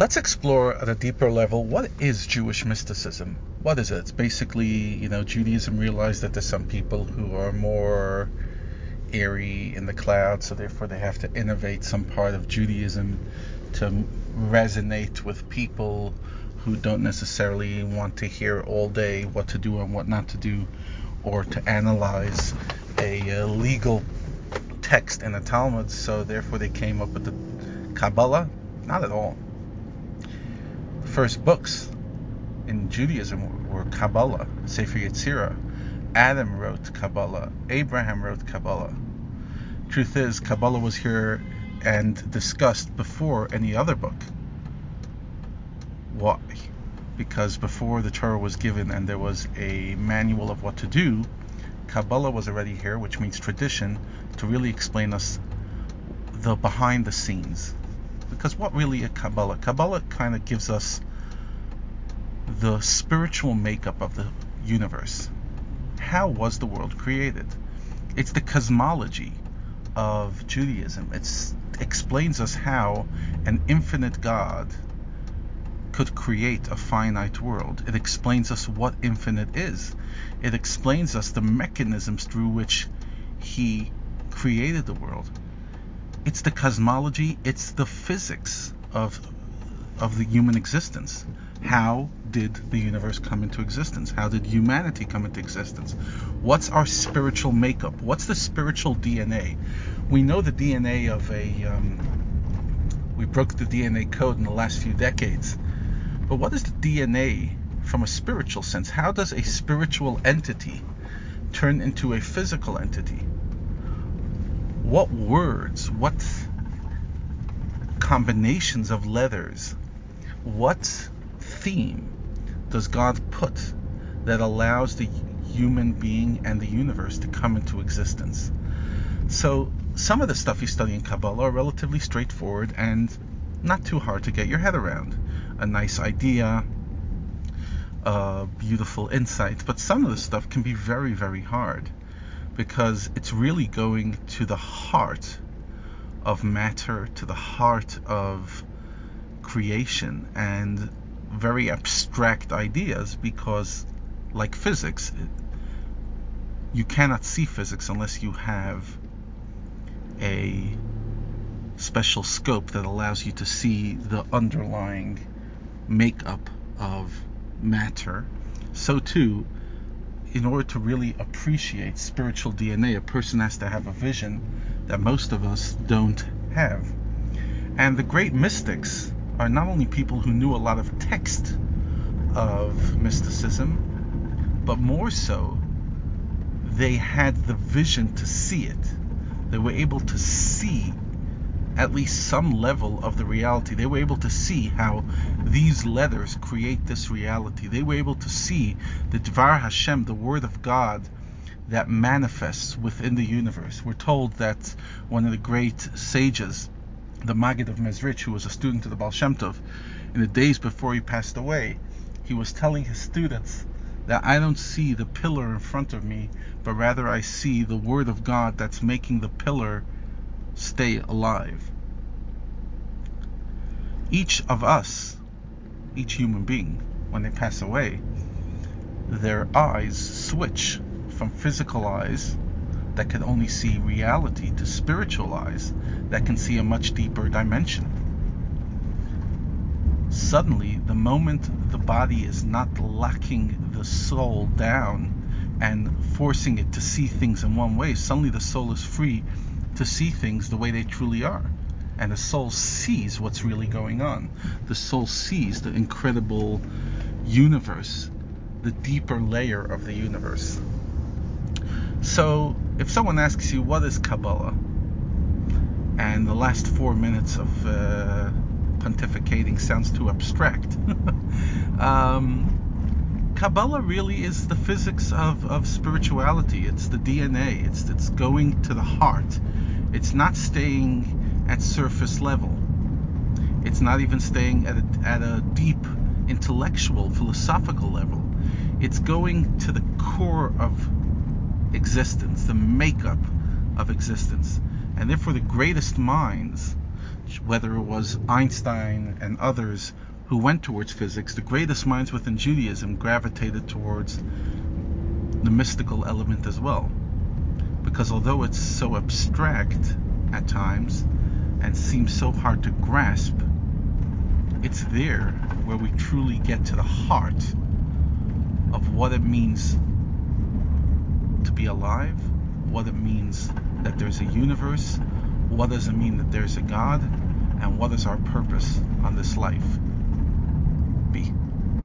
let's explore at a deeper level what is Jewish mysticism? What is it? It's basically, you know, Judaism realized that there's some people who are more airy in the cloud, so therefore they have to innovate some part of Judaism to resonate with people who don't necessarily want to hear all day what to do and what not to do, or to analyze a uh, legal text in the Talmud, so therefore they came up with the Kabbalah? Not at all. First books in Judaism were Kabbalah, Sefer Yetzirah. Adam wrote Kabbalah. Abraham wrote Kabbalah. Truth is, Kabbalah was here and discussed before any other book. Why? Because before the Torah was given and there was a manual of what to do, Kabbalah was already here, which means tradition, to really explain us the behind the scenes. Because what really is Kabbalah? Kabbalah kind of gives us the spiritual makeup of the universe. How was the world created? It's the cosmology of Judaism. It explains us how an infinite God could create a finite world. It explains us what infinite is. It explains us the mechanisms through which he created the world. It's the cosmology, it's the physics of of the human existence. How did the universe come into existence? How did humanity come into existence? What's our spiritual makeup? What's the spiritual DNA? We know the DNA of a. Um, we broke the DNA code in the last few decades. But what is the DNA from a spiritual sense? How does a spiritual entity turn into a physical entity? What words, what combinations of letters, what theme does God put that allows the human being and the universe to come into existence? So, some of the stuff you study in Kabbalah are relatively straightforward and not too hard to get your head around. A nice idea, a beautiful insight, but some of the stuff can be very, very hard because it's really going to the heart of matter, to the heart of creation, and very abstract ideas because, like physics, you cannot see physics unless you have a special scope that allows you to see the underlying makeup of matter. So, too, in order to really appreciate spiritual DNA, a person has to have a vision that most of us don't have. And the great mystics are not only people who knew a lot of text of mysticism, but more so, they had the vision to see it. They were able to see at least some level of the reality. They were able to see how these letters create this reality. They were able to see the Dvar Hashem, the Word of God, that manifests within the universe. We're told that one of the great sages, the Maggid of Mezrich, who was a student of the Baal Shem Tov, in the days before he passed away, he was telling his students that I don't see the pillar in front of me, but rather I see the Word of God that's making the pillar stay alive. Each of us, each human being, when they pass away, their eyes switch from physical eyes that can only see reality to spiritual eyes that can see a much deeper dimension. Suddenly, the moment the body is not locking the soul down and forcing it to see things in one way, suddenly the soul is free to see things the way they truly are. And the soul sees what's really going on. The soul sees the incredible universe, the deeper layer of the universe. So, if someone asks you, what is Kabbalah? And the last four minutes of uh, pontificating sounds too abstract. um, Kabbalah really is the physics of, of spirituality. It's the DNA. It's it's going to the heart. It's not staying at surface level. It's not even staying at a, at a deep intellectual, philosophical level. It's going to the core of existence, the makeup of existence. And therefore, the greatest minds, whether it was Einstein and others who went towards physics, the greatest minds within Judaism gravitated towards the mystical element as well. Because although it's so abstract at times and seems so hard to grasp, it's there where we truly get to the heart of what it means to be alive, what it means that there's a universe, what does it mean that there's a God, and what is our purpose on this life.